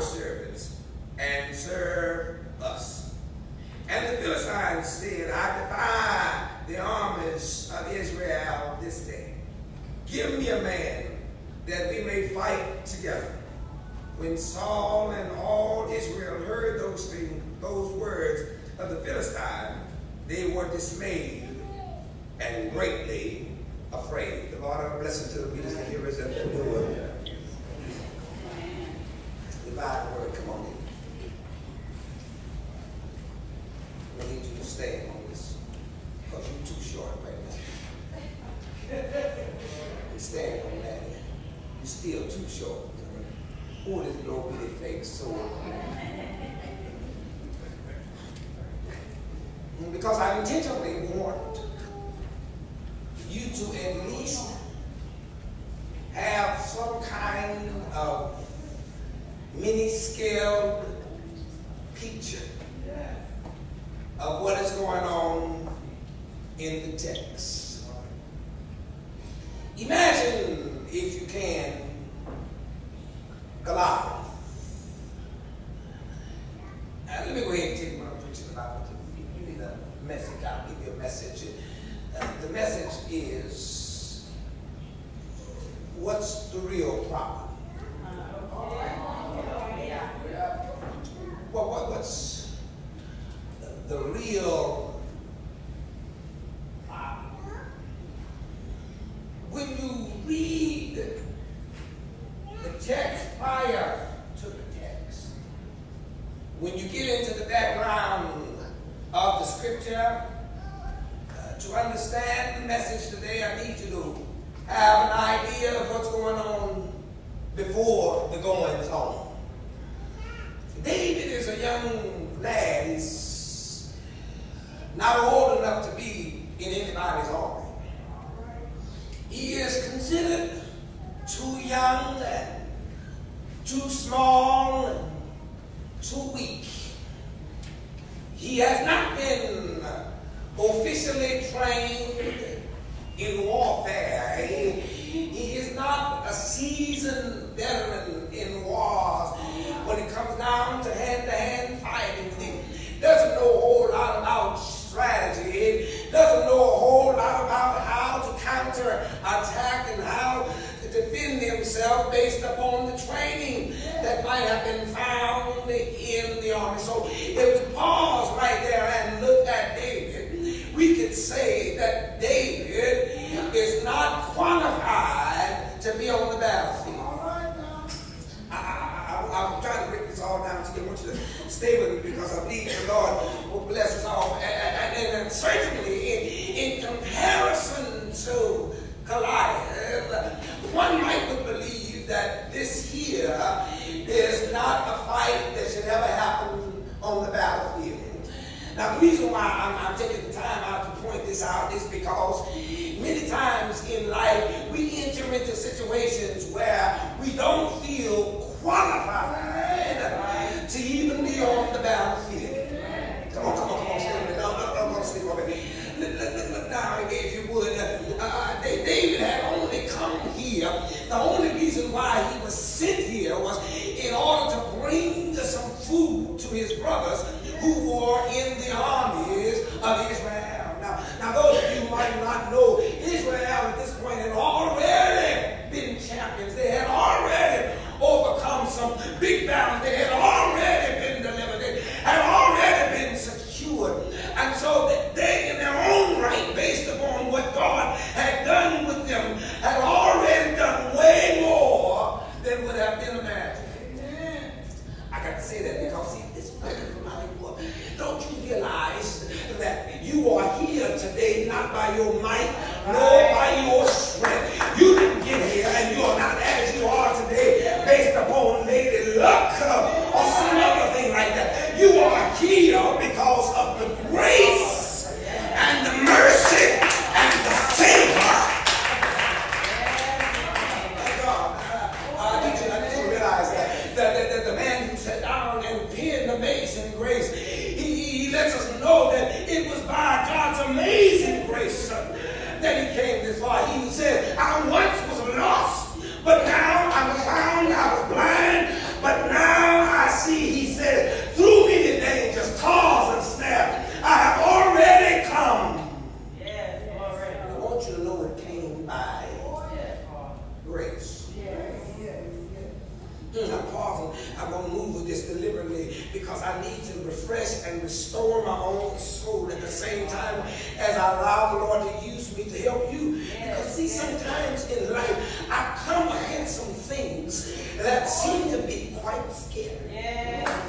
servants and serve us. And the Philistines said, I defy the armies of Israel this day. Give me a man that we may fight together. When Saul and all Israel heard those things, those words of the Philistine, they were dismayed and greatly afraid. The Lord have a blessing to the readers and hearers of the word. Divide the word. Come on in. I need you to stand on this because you're too short right now. You stand on that. You're still too short. Who is Lord with a fake sword? Because I intentionally want you to at least have some kind of mini-scale picture of what is going on in the text. Imagine, if you can, Goliath. And let me go ahead and tell you what I'm preaching about. You need a message. I'll give you a message. Uh, the message is what's the real problem? What, what, what's the, the real problem? When you read the text prior to the text, when you get into the background of the scripture, uh, to understand the message today, I need you to have an idea of what's going on before the goings on. David is a young lad. He's not old enough to be in anybody's army. Too young and too small and too weak. He has not been officially trained in warfare. He, he is not a seasoned veteran in wars. When it comes down to hand-to-hand fighting, he doesn't know a whole lot about strategy. He doesn't know a whole lot about how to counter attack and how to defend himself based upon the training that might have been found in the army. So if we pause right there and look at David, we could say that David is not qualified to be on the battlefield. I, am trying to break this all down to you. I want you to stay with me because I believe the Lord will bless us all. And, and, and certainly, in, in comparison to Goliath, one might would believe that this here is not a fight that should ever happen on the battlefield. Now, the reason why I'm, I'm, taking the time out to point this out is because many times in life we enter into situations where we don't feel qualified to even be on the battlefield. Come on, come on, come on, stay with me. No, no, no, no, stay with me. Look, look, look, look now, if The only reason why he was sent here was in order to bring some food to his brothers who were in the armies of Israel. Now, now those of you who might not know, Israel at this point had already been champions. They had already overcome some big battles. They had grace. Yes. Yes. Yes. I'm powerful. I'm going to move with this deliberately because I need to refresh and restore my own soul at the same time as I allow the Lord to use me to help you. Because see, sometimes in life, I come against some things that seem to be quite scary. Yes.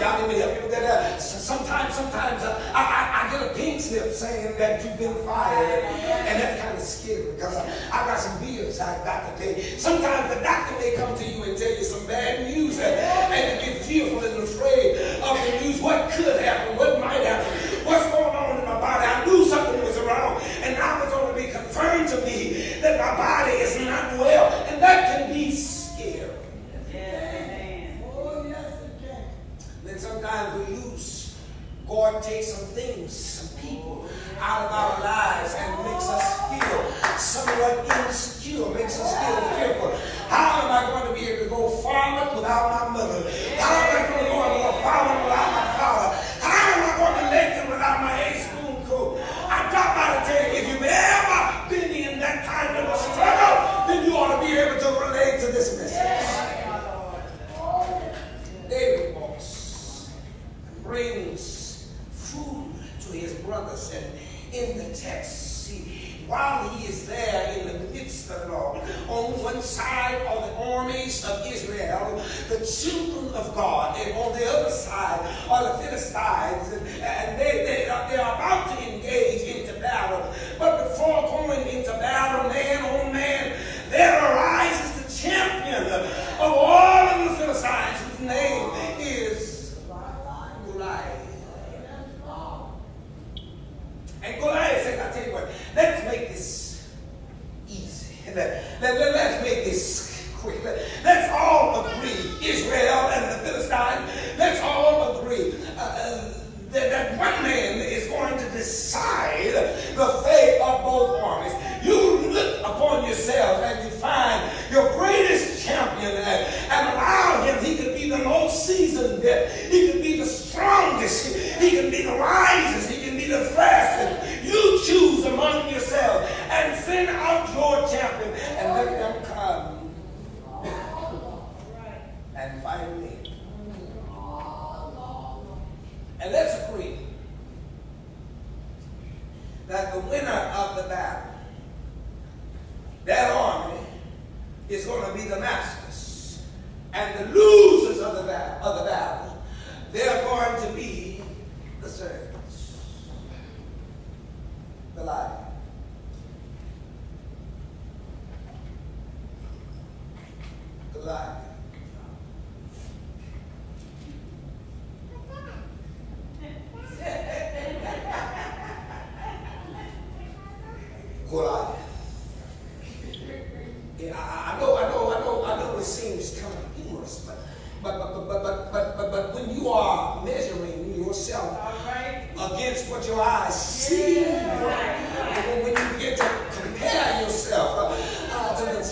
Y'all need me to help you with that. Uh, sometimes, sometimes uh, I payslip saying that you've been fired. And that's kind of scary because I, I got some bills I got to pay. Sometimes the doctor may come to you and tell you some bad news and, and you get fearful and afraid of the news. What could happen? What might happen? What's going on in my body? I knew something was wrong and now it's going to be confirmed to me that my body is not well. And that can be scary. Then sometimes we lose. God takes some things out of our lives and makes us feel somewhat insecure, makes us feel fearful.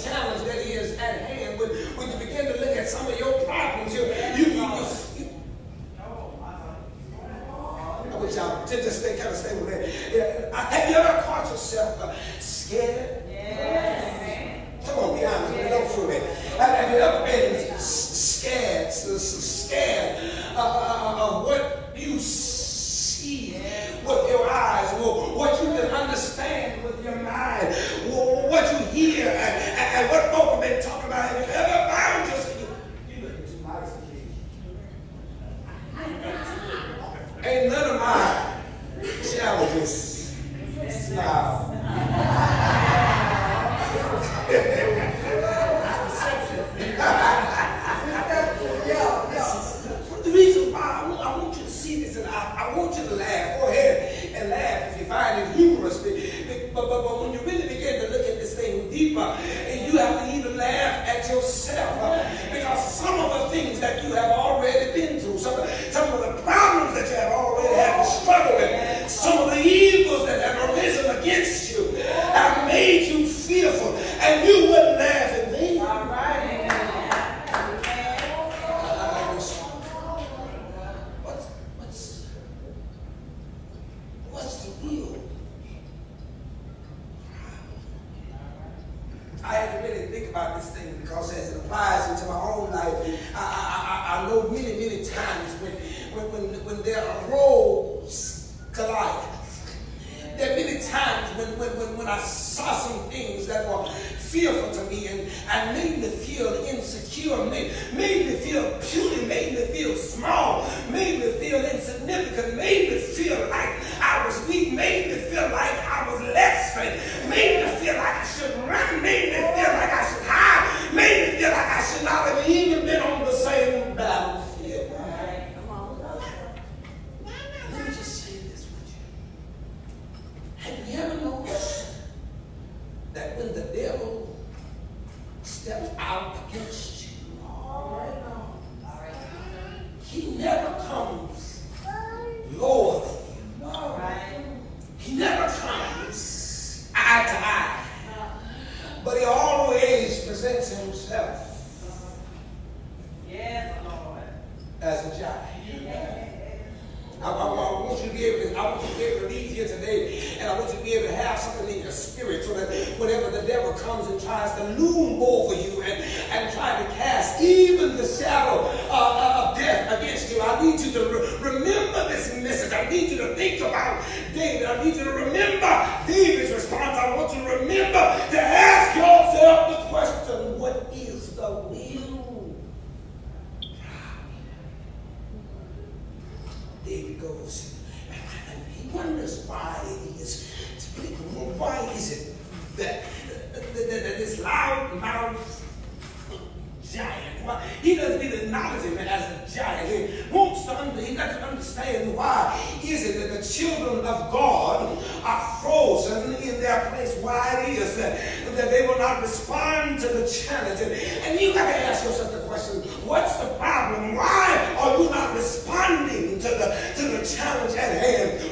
challenge that is at hand. When, when you begin to look at some of your problems, you, you, you, you I wish I just stay, kind of stay with that. Yeah. Have you ever caught yourself uh, scared? made me feel insecure, made, made me feel pure. got to ask yourself the question, what's the problem? Why are you not responding to the, to the challenge at hand?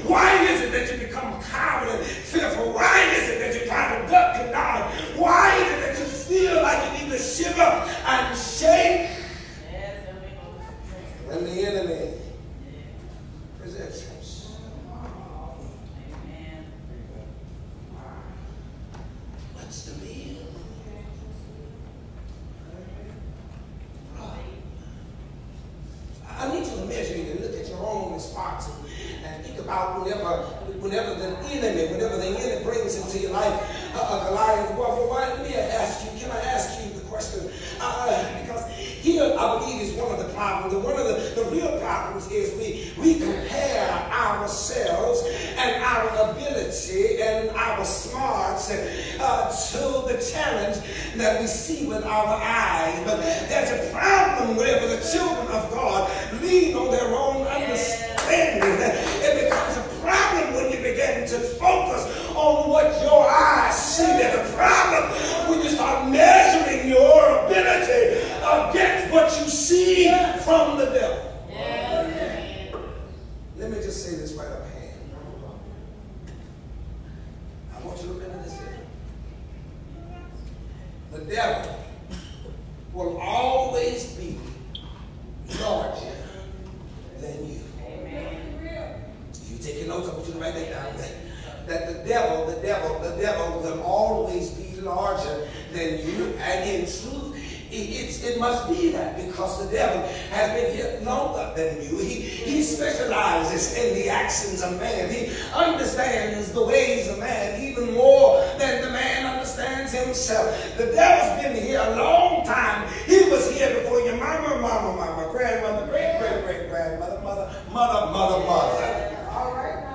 believe that because the devil has been here longer than you. He, he specializes in the actions of man. He understands the ways of man even more than the man understands himself. The devil's been here a long time. He was here before your mama, mama, mama, grandmother, great, great, great grandmother, mother, mother, mother, mother. All right,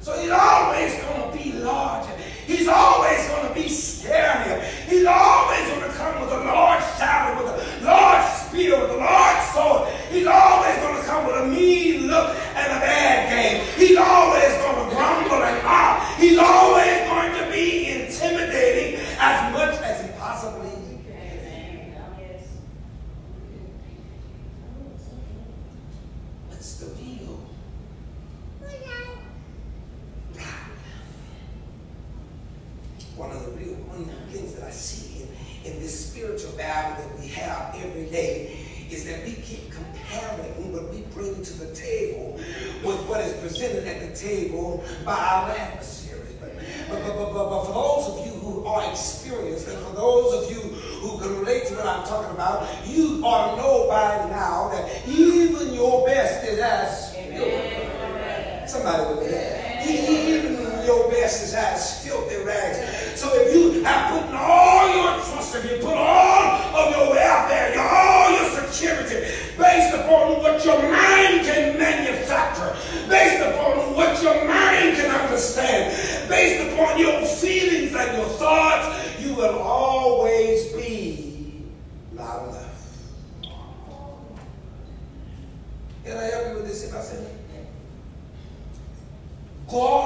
so he's always going to be larger. He's always going to be scarier. He's always filled with the Lord's sword, He's always going to come with a mean look and a bad game. He's always going to grumble and ah. He's always table by our adversaries. But, but, but, but, but for those of you who are experienced, and for those of you who can relate to what I'm talking about, you ought to know by now that even your best is as filthy. Somebody with that. Even your best is as filthy rags. So if you have put all your trust, if you put all of your way out there, all your security, based upon what your mind can manufacture, based upon what your mind can understand, based upon your feelings and your thoughts, you will always be loud enough. Can I help you with this if I say God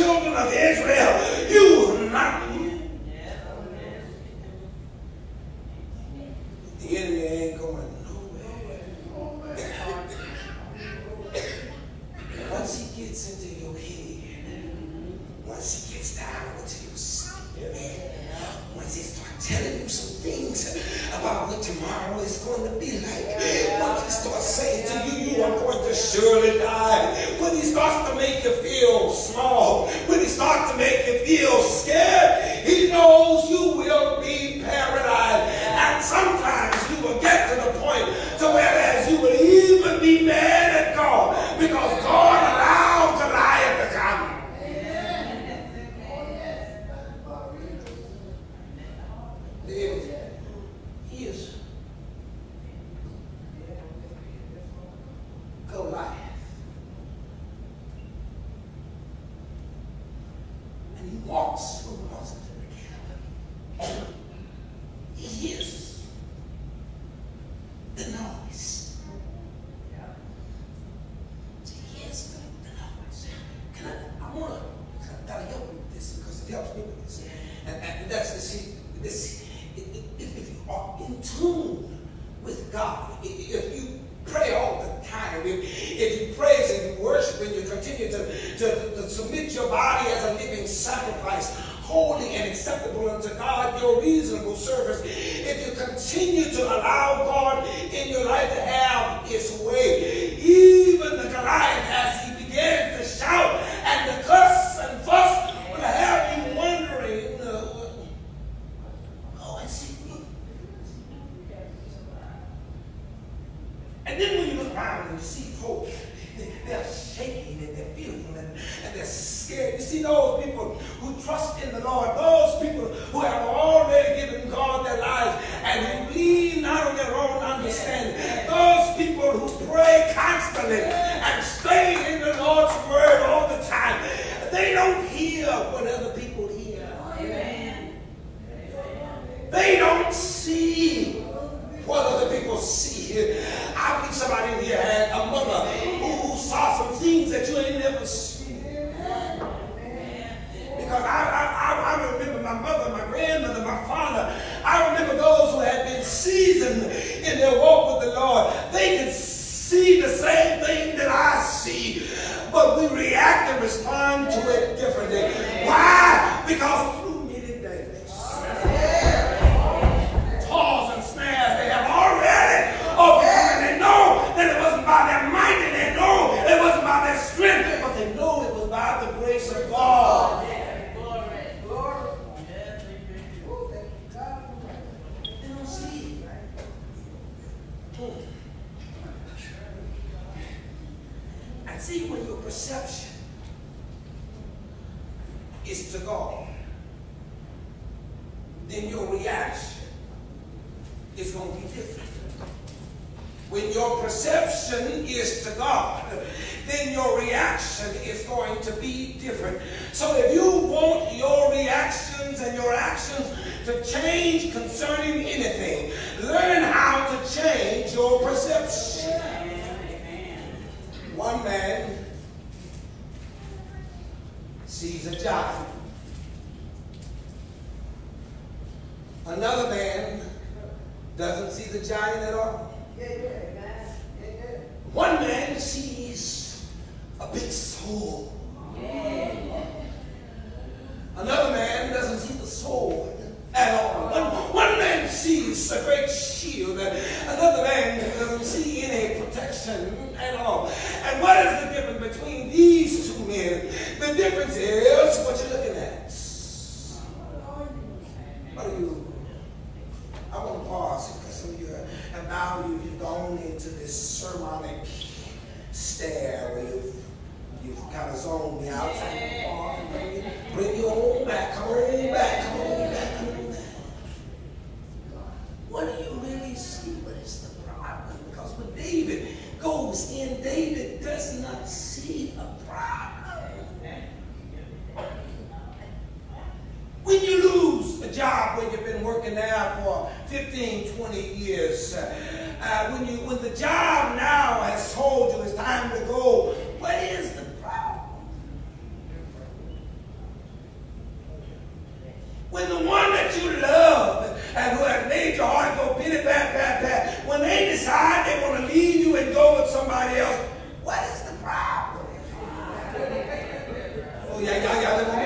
chama na vez, Israel, different. So if you want your reactions and your actions to change concerning anything, learn how to change your perception. One man sees a giant. Another man doesn't see the giant at all. One man sees a big sword. Another man doesn't see the sword at all. One, one man sees a great shield. Another man doesn't see any protection at all. And what is the difference between these two men? The difference is what you're looking at. What are you? I want to pause because some of you have now you, you've gone into this sermonic stare where you've, you've kind of zoned me out. And bring you, bring you on back. Come on back. Come on back. Come on back. What do you really see? What is the problem? Because when David goes in, David does not see a problem. When you lose a job where you've been working now for 15, 20 years, uh, when you when the job now has told you it's time to go, what is the problem? When the one that you love and who has made your heart go pity pat pat pat, when they decide they want to leave you and go with somebody else, what is the problem? Oh yeah, yeah, yeah.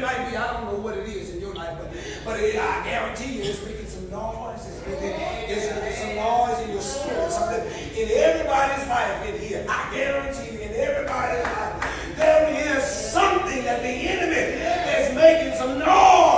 might be, I don't know what it is in your life, but, but it, I guarantee you it's making some noise. It's making, it's making some noise in your spirit. Something in everybody's life in here. I guarantee you, in everybody's life, there is something that the enemy is making some noise.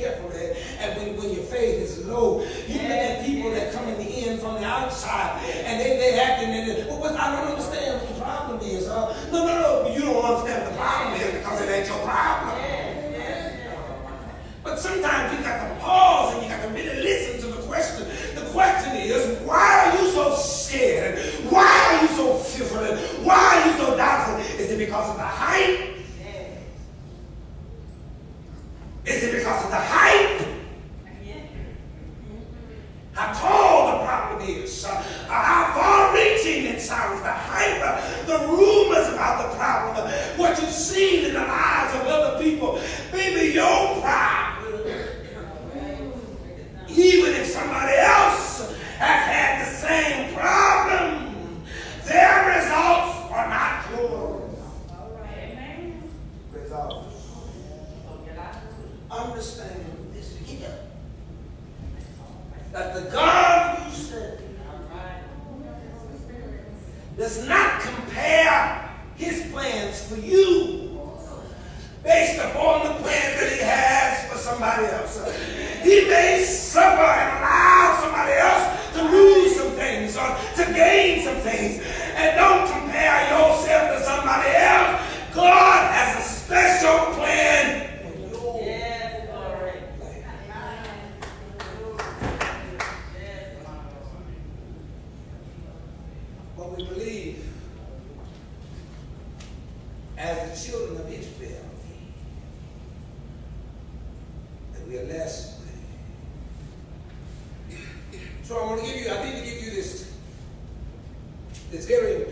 careful that, and when, when your faith is low, you look at people that come in the end from the outside and they, they acting and it. Well, I don't understand what the problem is. Uh, no, no, no, you don't understand what the problem is because it ain't your problem. But sometimes you got to pause and you got to really listen to the question. The question is, why are you so scared? Why are you so fearful? Why are you so doubtful? Is it because of the height? So I want to give you, I need to give you this. It's very important.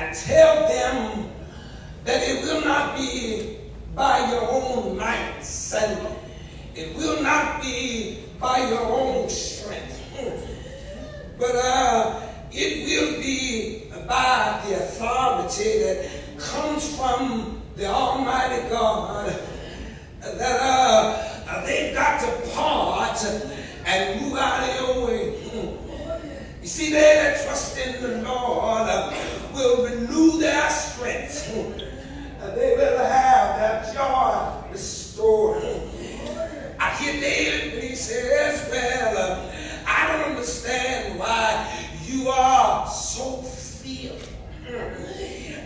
and tell them that it will not be by your own might and it will not be by your own strength, but uh, it will be by the authority that comes from the Almighty God that uh, they've got to part and move out of your way. You see, they that trust in the Lord. Uh, will renew their strength. they will have their joy restored. I hear David when he says, Well, uh, I don't understand why you are so fearful.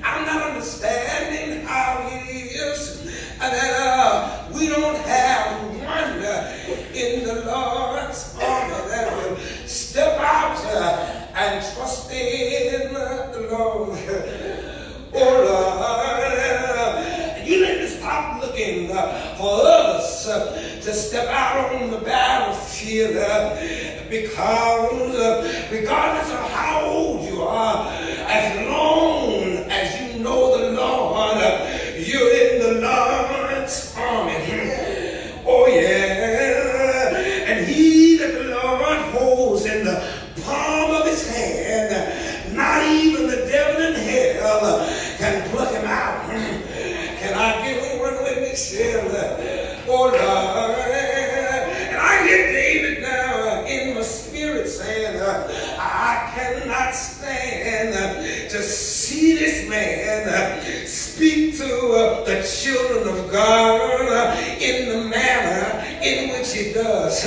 I'm not understanding how it is that uh, we don't have wonder in the Lord's armor that will step out. Uh, and trust in the Lord. oh Lord, you need to stop looking for others to step out on the battlefield because regardless of how old you are, as long as you know the Lord, you're in the Lord's army. can pluck him out. Can I get over with myself? Oh Lord. And I get David now in my spirit saying, I cannot stand to see this man speak to the children of God in the manner in which he does.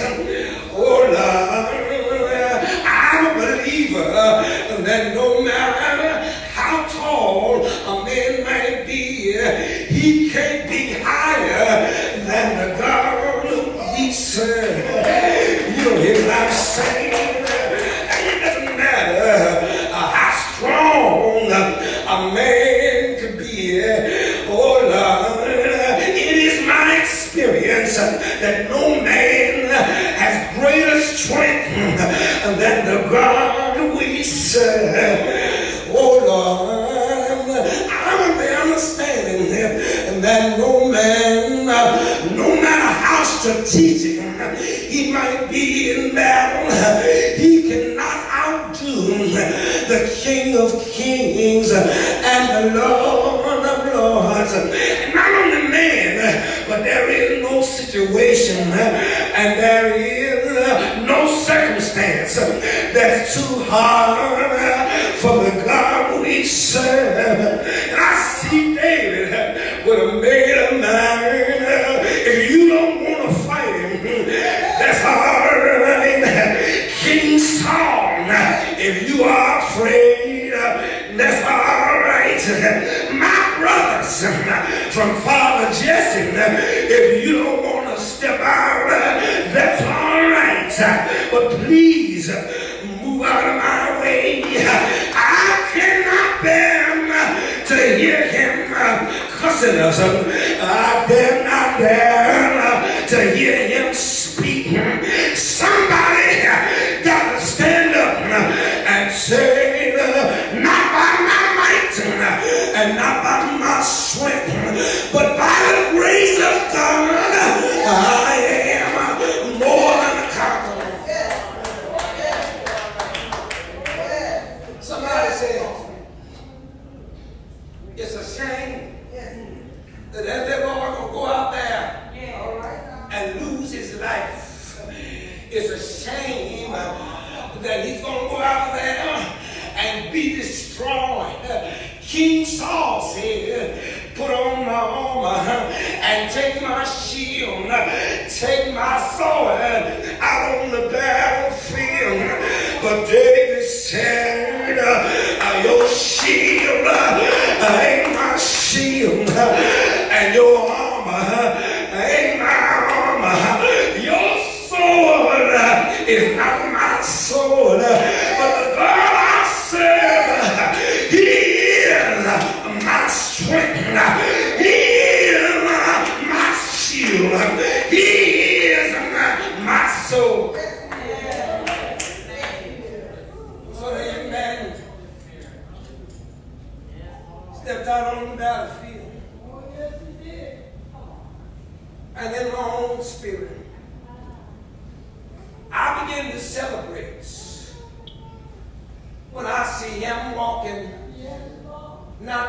hear him uh, cussing us uh, out there, out there.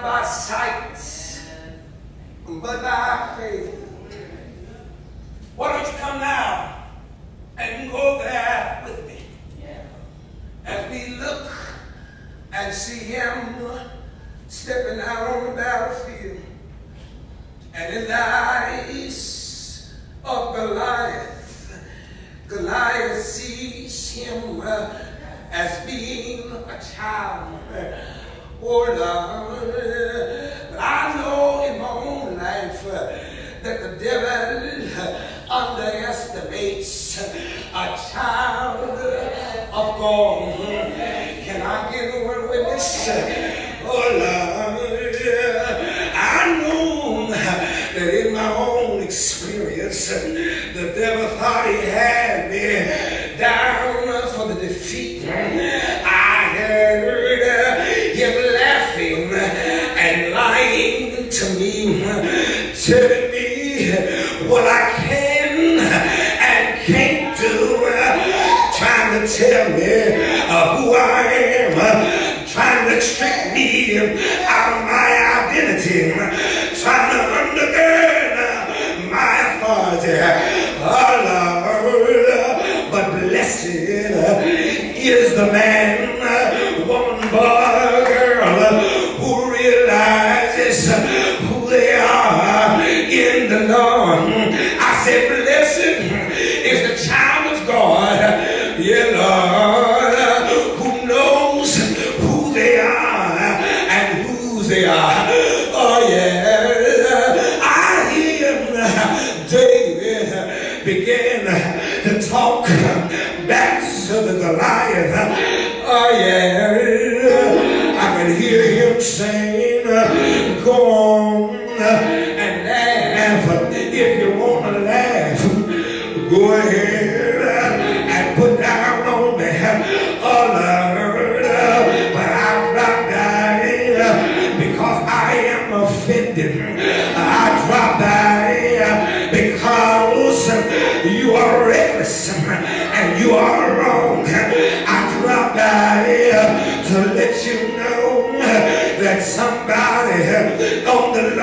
by sight, but by faith. Why don't you come now and go there with me as we look and see him stepping out on the battlefield and in the eyes of Goliath, Goliath sees him uh, as being a child. Oh Lord, But I know in my own life uh, that the devil underestimates a child of God. Can I get a word witness? Oh, Lord. tell me uh, who I am, uh, trying to track me out of my identity, trying to undergird uh, my authority. Oh, Lord, but blessed is the man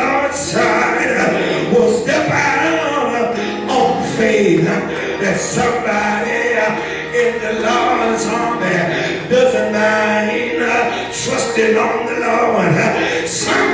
God's Son was the bound on faith that somebody in the Lord's army doesn't mind trusting on the Lord. Somebody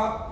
あ